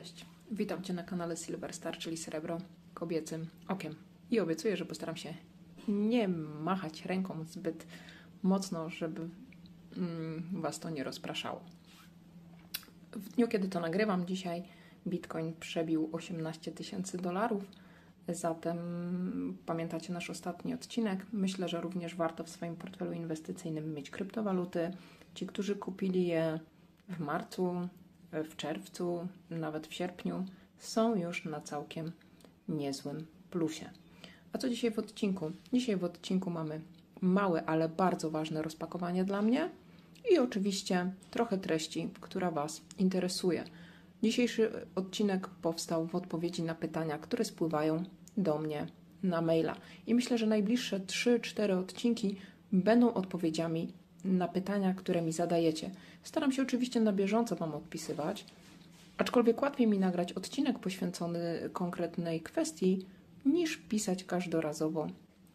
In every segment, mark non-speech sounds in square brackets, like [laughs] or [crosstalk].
Cześć, witam Cię na kanale Silver Star, czyli Srebro kobiecym okiem. I obiecuję, że postaram się nie machać ręką zbyt mocno, żeby mm, Was to nie rozpraszało. W dniu, kiedy to nagrywam, dzisiaj Bitcoin przebił 18 tysięcy dolarów. Zatem pamiętacie nasz ostatni odcinek. Myślę, że również warto w swoim portfelu inwestycyjnym mieć kryptowaluty. Ci, którzy kupili je w marcu, w czerwcu, nawet w sierpniu, są już na całkiem niezłym plusie. A co dzisiaj w odcinku? Dzisiaj w odcinku mamy małe, ale bardzo ważne rozpakowanie dla mnie i oczywiście trochę treści, która Was interesuje. Dzisiejszy odcinek powstał w odpowiedzi na pytania, które spływają do mnie na maila. I myślę, że najbliższe 3-4 odcinki będą odpowiedziami na pytania, które mi zadajecie. Staram się oczywiście na bieżąco Wam odpisywać, aczkolwiek łatwiej mi nagrać odcinek poświęcony konkretnej kwestii, niż pisać każdorazowo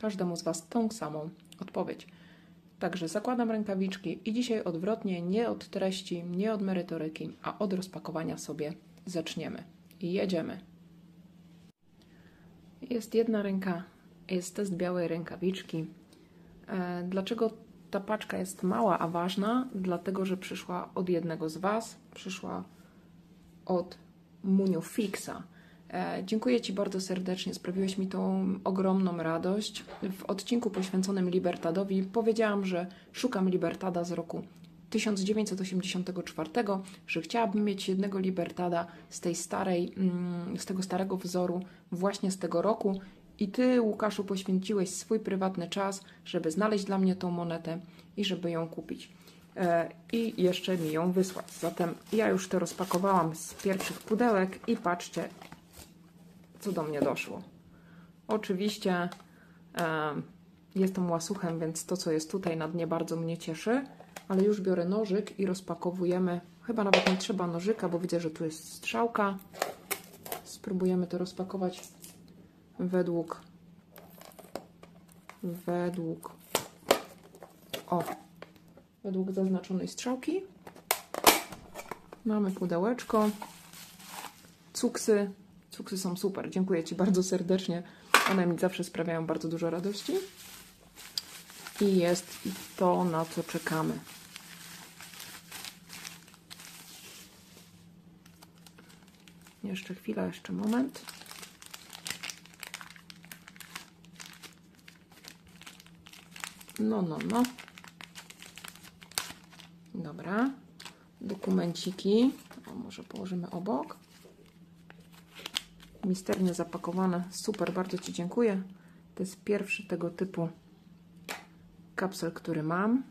każdemu z Was tą samą odpowiedź. Także zakładam rękawiczki i dzisiaj odwrotnie, nie od treści, nie od merytoryki, a od rozpakowania sobie zaczniemy. I jedziemy. Jest jedna ręka, jest test białej rękawiczki. E, dlaczego ta paczka jest mała, a ważna? Dlatego, że przyszła od jednego z Was, przyszła od Muniu Fixa. E, dziękuję Ci bardzo serdecznie, sprawiłeś mi tą ogromną radość. W odcinku poświęconym Libertadowi powiedziałam, że szukam Libertada z roku 1984, że chciałabym mieć jednego Libertada z tej starej, mm, z tego starego wzoru właśnie z tego roku i Ty, Łukaszu, poświęciłeś swój prywatny czas, żeby znaleźć dla mnie tą monetę i żeby ją kupić. E, I jeszcze mi ją wysłać. Zatem ja już to rozpakowałam z pierwszych pudełek i patrzcie, co do mnie doszło. Oczywiście e, jestem łasuchem, więc to, co jest tutaj na dnie, bardzo mnie cieszy, ale już biorę nożyk i rozpakowujemy. Chyba nawet nie trzeba nożyka, bo widzę, że tu jest strzałka. Spróbujemy to rozpakować według według o według zaznaczonej strzałki mamy pudełeczko cuksy cuksy są super, dziękuję Ci bardzo serdecznie one mi zawsze sprawiają bardzo dużo radości. I jest to na co czekamy. Jeszcze chwila, jeszcze moment No, no, no. Dobra. Dokumenciki. O, może położymy obok. Misternie zapakowane. Super, bardzo Ci dziękuję. To jest pierwszy tego typu kapsel, który mam.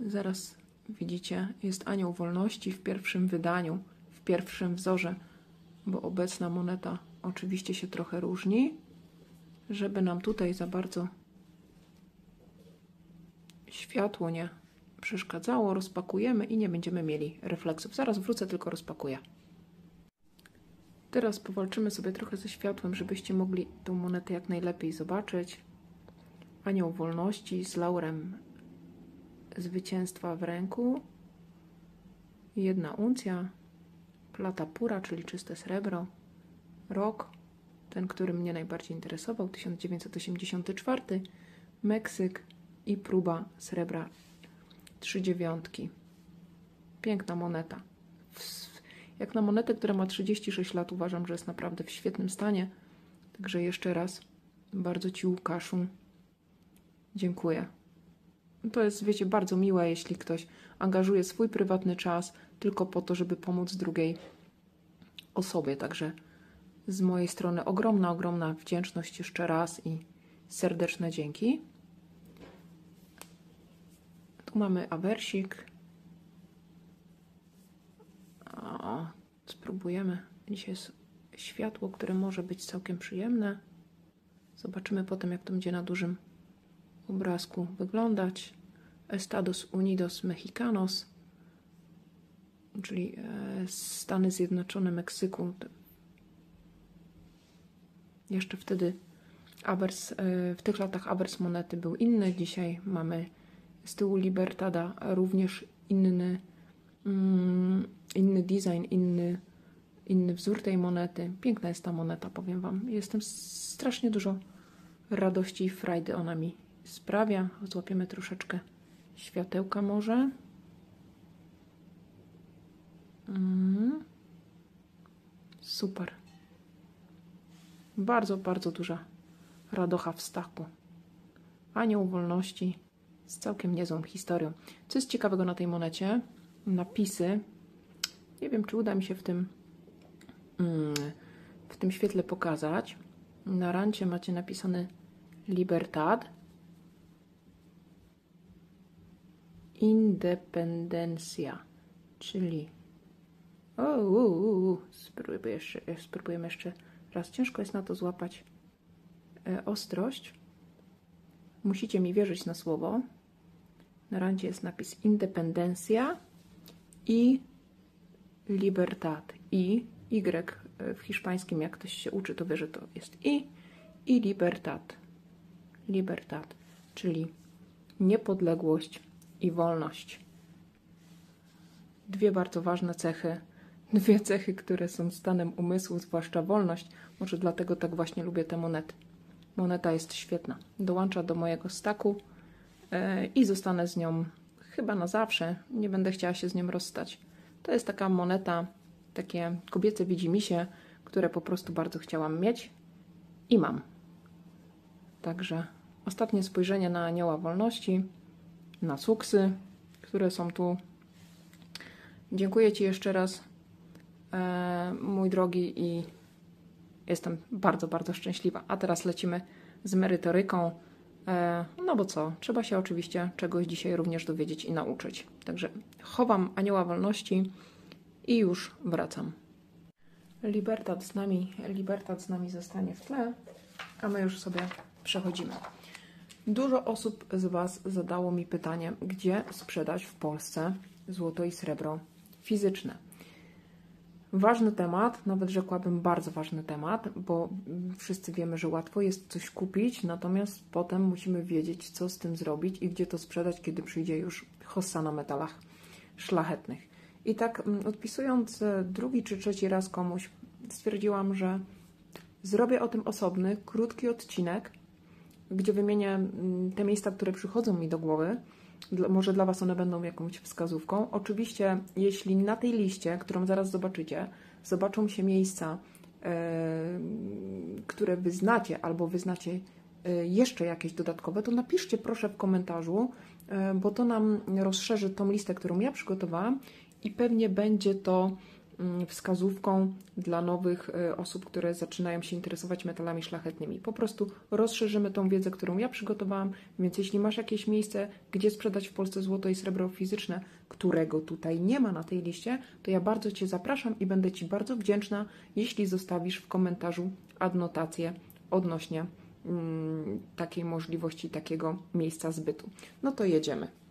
Zaraz widzicie, jest Anioł Wolności w pierwszym wydaniu, w pierwszym wzorze, bo obecna moneta oczywiście się trochę różni. Żeby nam tutaj za bardzo światło nie przeszkadzało, rozpakujemy i nie będziemy mieli refleksów. Zaraz wrócę, tylko rozpakuję. Teraz powalczymy sobie trochę ze światłem, żebyście mogli tą monetę jak najlepiej zobaczyć. Anioł Wolności z laurem zwycięstwa w ręku. Jedna uncja. Plata pura, czyli czyste srebro. Rok, ten, który mnie najbardziej interesował, 1984. Meksyk, i próba srebra trzy dziewiątki. Piękna moneta. Jak na monetę, która ma 36 lat, uważam, że jest naprawdę w świetnym stanie. Także jeszcze raz bardzo Ci, Łukaszu, dziękuję. To jest, wiecie, bardzo miłe, jeśli ktoś angażuje swój prywatny czas tylko po to, żeby pomóc drugiej osobie. Także z mojej strony ogromna, ogromna wdzięczność jeszcze raz i serdeczne dzięki. Tu mamy awersik. O, spróbujemy. Dzisiaj jest światło, które może być całkiem przyjemne. Zobaczymy potem, jak to będzie na dużym obrazku wyglądać. Estados Unidos Mexicanos, czyli e, Stany Zjednoczone Meksyku. Jeszcze wtedy awers, e, w tych latach awers monety był inny. Dzisiaj mamy z tyłu Libertada również inny, mm, inny design, inny inny wzór tej monety. Piękna jest ta moneta, powiem Wam. Jestem strasznie dużo radości i frajdy ona mi sprawia. Złapiemy troszeczkę światełka może. Mm. Super. Bardzo, bardzo duża radocha w staku. Anioł wolności z całkiem niezłą historią. Co jest ciekawego na tej monecie? Napisy. Nie wiem, czy uda mi się w tym mm, w tym świetle pokazać. Na rancie macie napisane Libertad. Independencja, czyli o, u, u, u. Spróbuję jeszcze, spróbujemy jeszcze raz. Ciężko jest na to złapać e, ostrość. Musicie mi wierzyć na słowo. Na randzie jest napis independencja i libertad. I, Y w hiszpańskim, jak ktoś się uczy, to wie, że to jest i i libertad. Libertad, czyli niepodległość i wolność. Dwie bardzo ważne cechy, dwie cechy, które są stanem umysłu, zwłaszcza wolność. Może dlatego tak właśnie lubię tę monetę. Moneta jest świetna. Dołącza do mojego staku i zostanę z nią chyba na zawsze. Nie będę chciała się z nią rozstać. To jest taka moneta, takie kobiece widzimisię, które po prostu bardzo chciałam mieć i mam. Także ostatnie spojrzenie na anioła wolności, na suksy, które są tu. Dziękuję Ci jeszcze raz, e, mój drogi, i jestem bardzo, bardzo szczęśliwa. A teraz lecimy z merytoryką. E, no bo co, trzeba się oczywiście czegoś dzisiaj również dowiedzieć i nauczyć. Także chowam anioła wolności i już wracam. Libertad z nami, Libertad z nami zostanie w tle, a my już sobie przechodzimy. Dużo osób z Was zadało mi pytanie, gdzie sprzedać w Polsce złoto i srebro fizyczne. Ważny temat, nawet rzekłabym bardzo ważny temat, bo wszyscy wiemy, że łatwo jest coś kupić, natomiast potem musimy wiedzieć, co z tym zrobić i gdzie to sprzedać, kiedy przyjdzie już hossa na metalach szlachetnych. I tak mm, odpisując e, drugi czy trzeci raz komuś, stwierdziłam, że zrobię o tym osobny, krótki odcinek, gdzie wymienię mm, te miejsca, które przychodzą mi do głowy. Może dla Was one będą jakąś wskazówką. Oczywiście, jeśli na tej liście, którą zaraz zobaczycie, zobaczą się miejsca, e, które wyznacie albo wyznacie e, jeszcze jakieś dodatkowe, to napiszcie proszę w komentarzu, e, bo to nam rozszerzy tą listę, którą ja przygotowałam i pewnie będzie to wskazówką dla nowych e, osób, które zaczynają się interesować metalami szlachetnymi. Po prostu rozszerzymy tą wiedzę, którą ja przygotowałam, więc jeśli masz jakieś miejsce, gdzie sprzedać w Polsce złoto i srebro fizyczne, którego tutaj nie ma na tej liście, to ja bardzo Cię zapraszam i będę Ci bardzo wdzięczna, jeśli zostawisz w komentarzu adnotację odnośnie mm, takiej możliwości, takiego miejsca zbytu. No to jedziemy.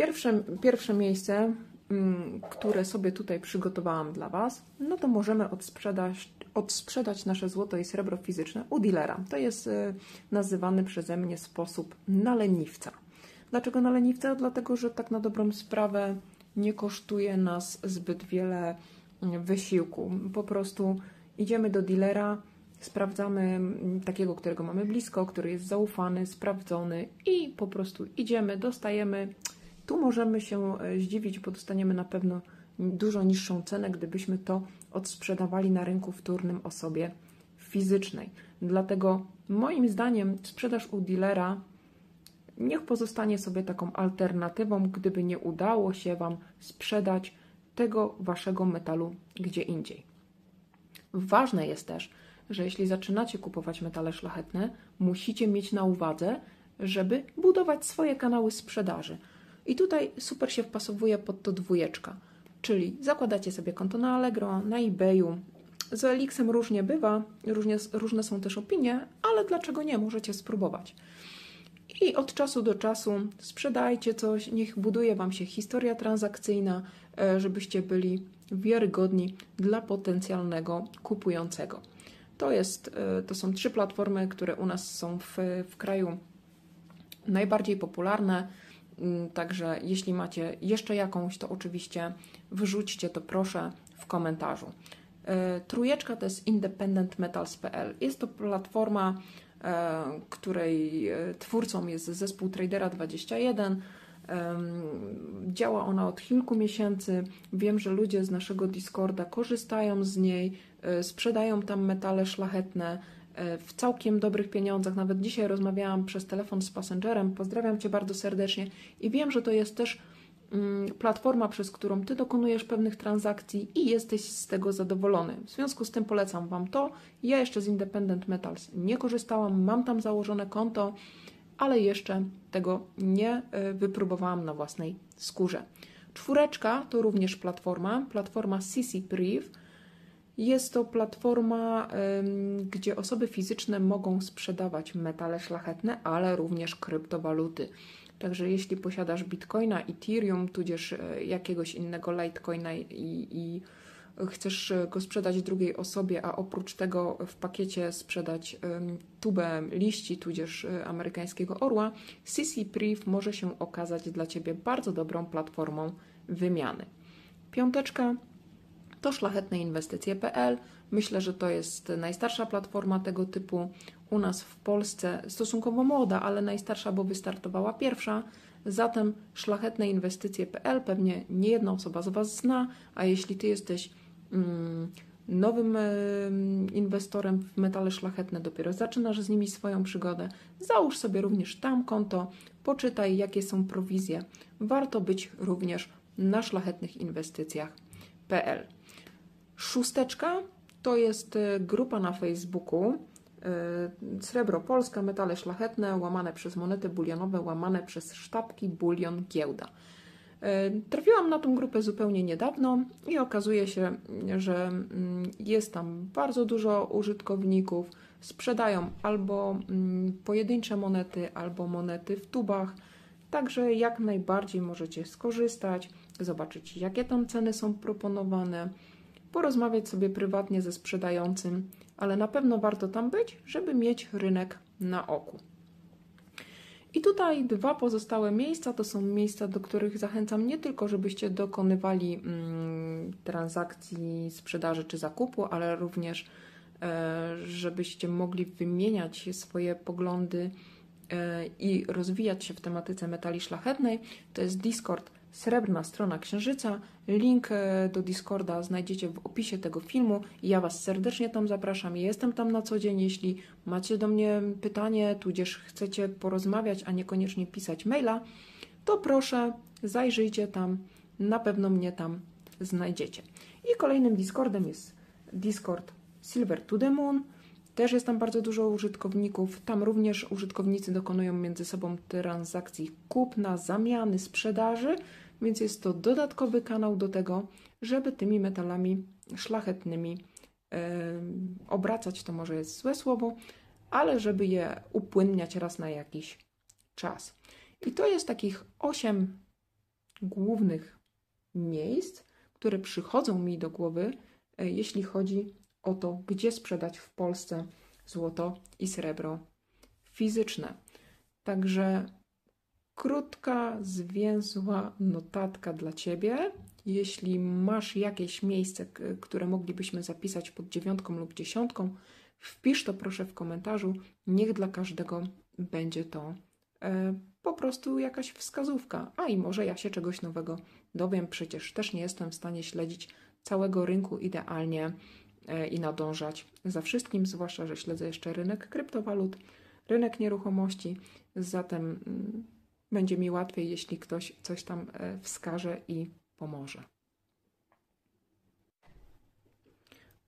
Pierwsze, pierwsze miejsce, mm, które sobie tutaj przygotowałam dla Was, no to możemy odsprzedać, odsprzedać nasze złoto i srebro fizyczne u dealera. To jest y, nazywany przeze mnie sposób na leniwca. Dlaczego na leniwca? Dlatego, że tak na dobrą sprawę nie kosztuje nas zbyt wiele mm, wysiłku. Po prostu idziemy do dealera, sprawdzamy mm, takiego, którego mamy blisko, który jest zaufany, sprawdzony i po prostu idziemy, dostajemy tu możemy się e, zdziwić, bo dostaniemy na pewno dużo niższą cenę, gdybyśmy to odsprzedawali na rynku wtórnym osobie fizycznej. Dlatego moim zdaniem sprzedaż u dealera niech pozostanie sobie taką alternatywą, gdyby nie udało się Wam sprzedać tego Waszego metalu gdzie indziej. Ważne jest też, że jeśli zaczynacie kupować metale szlachetne, musicie mieć na uwadze, żeby budować swoje kanały sprzedaży. I tutaj super się wpasowuje pod to dwójeczka. Czyli zakładacie sobie konto na Allegro, na eBayu. Z Elixem różnie bywa, różnie, różne są też opinie, ale dlaczego nie? Możecie spróbować. I od czasu do czasu sprzedajcie coś, niech buduje Wam się historia transakcyjna, e, żebyście byli wiarygodni dla potencjalnego kupującego. To, jest, e, to są trzy platformy, które u nas są w, w kraju najbardziej popularne. Mm, także jeśli macie jeszcze jakąś, to oczywiście wyrzućcie to proszę w komentarzu. E, trójeczka to jest independentmetals.pl. Jest to platforma, e, której e, twórcą jest zespół Tradera 21. Działa ona od kilku miesięcy. Wiem, że ludzie z naszego Discorda korzystają z niej, sprzedają tam metale szlachetne w całkiem dobrych pieniądzach. Nawet dzisiaj rozmawiałam przez telefon z passengerem. Pozdrawiam Cię bardzo serdecznie i wiem, że to jest też Mm, platforma, przez którą Ty dokonujesz pewnych transakcji i jesteś z tego zadowolony. W związku z tym polecam Wam to. Ja jeszcze z Independent Metals nie korzystałam, mam tam założone konto, ale jeszcze tego nie e, wypróbowałam na własnej skórze. Czwóreczka to również platforma, platforma CC Priv. Jest to platforma, gdzie osoby fizyczne mogą sprzedawać metale szlachetne, ale również kryptowaluty. Także jeśli posiadasz bitcoina, ethereum, tudzież e, jakiegoś innego litecoina i, i chcesz go sprzedać drugiej osobie, a oprócz tego w pakiecie sprzedać tubę liści, tudzież e, amerykańskiego orła, CC Priv może się okazać dla Ciebie bardzo dobrą platformą wymiany. Piąteczka to szlachetneinwestycje.pl. Myślę, że to jest najstarsza platforma tego typu u nas w Polsce, stosunkowo młoda, ale najstarsza, bo wystartowała pierwsza. Zatem szlachetneinwestycje.pl pewnie nie jedna osoba z Was zna, a jeśli Ty jesteś mm, nowym inwestorem w metale szlachetne, dopiero zaczynasz z nimi swoją przygodę, załóż sobie również tam konto, poczytaj jakie są prowizje. Warto być również na szlachetnych inwestycjach.pl. Szósteczka to jest y, grupa na Facebooku. Y, srebro Polska, metale szlachetne, łamane przez monety bulionowe, łamane przez sztabki, bulion, giełda. Y, trafiłam na tą grupę zupełnie niedawno i okazuje się, że mm, jest tam bardzo dużo użytkowników. Sprzedają albo mm, pojedyncze monety, albo monety w tubach. Także jak najbardziej możecie skorzystać, zobaczyć jakie tam ceny są proponowane porozmawiać sobie prywatnie ze sprzedającym, ale na pewno warto tam być, żeby mieć rynek na oku. I tutaj dwa pozostałe miejsca to są miejsca, do których zachęcam nie tylko, żebyście dokonywali mm, transakcji sprzedaży czy zakupu, ale również, e, żebyście mogli wymieniać swoje poglądy e, i rozwijać się w tematyce metali szlachetnej. To jest Discord Srebrna strona Księżyca. Link e, do Discorda znajdziecie w opisie tego filmu. Ja Was serdecznie tam zapraszam. Jestem tam na co dzień. Jeśli macie do mnie pytanie, tudzież chcecie porozmawiać, a niekoniecznie pisać maila, to proszę zajrzyjcie tam. Na pewno mnie tam znajdziecie. I kolejnym Discordem jest Discord Silver to the Moon. Też jest tam bardzo dużo użytkowników. Tam również użytkownicy dokonują między sobą transakcji kupna, zamiany, sprzedaży, więc jest to dodatkowy kanał do tego, żeby tymi metalami szlachetnymi yy, obracać, to może jest złe słowo, ale żeby je upłynniać raz na jakiś czas. I to jest takich osiem głównych miejsc, które przychodzą mi do głowy, yy, jeśli chodzi o to, gdzie sprzedać w Polsce złoto i srebro fizyczne. Także krótka, zwięzła notatka dla Ciebie. Jeśli masz jakieś miejsce, które moglibyśmy zapisać pod dziewiątką lub dziesiątką, wpisz to proszę w komentarzu. Niech dla każdego będzie to e, po prostu jakaś wskazówka. A i może ja się czegoś nowego dowiem, przecież też nie jestem w stanie śledzić całego rynku idealnie i nadążać za wszystkim, zwłaszcza, że śledzę jeszcze rynek kryptowalut, rynek nieruchomości, zatem mm, będzie mi łatwiej, jeśli ktoś coś tam e, wskaże i pomoże.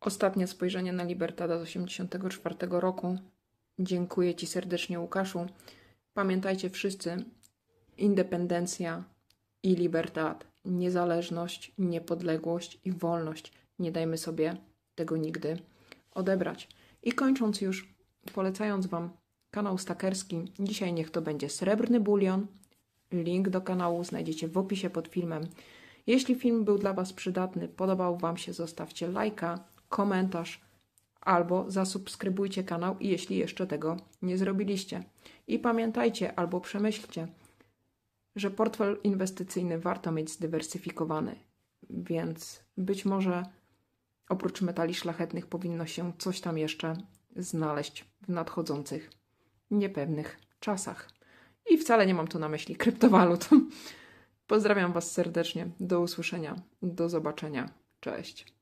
Ostatnie spojrzenie na Libertada z 1984 roku. Dziękuję Ci serdecznie, Łukaszu. Pamiętajcie wszyscy, independencja i libertad, niezależność, niepodległość i wolność. Nie dajmy sobie tego nigdy odebrać. I kończąc już, polecając Wam kanał stakerski, dzisiaj niech to będzie Srebrny Bulion. Link do kanału znajdziecie w opisie pod filmem. Jeśli film był dla Was przydatny, podobał Wam się, zostawcie lajka, komentarz albo zasubskrybujcie kanał, jeśli jeszcze tego nie zrobiliście. I pamiętajcie albo przemyślcie, że portfel inwestycyjny warto mieć zdywersyfikowany, więc być może oprócz metali szlachetnych powinno się coś tam jeszcze znaleźć w nadchodzących, niepewnych czasach. I wcale nie mam tu na myśli kryptowalut. [laughs] Pozdrawiam Was serdecznie. Do usłyszenia. Do zobaczenia. Cześć.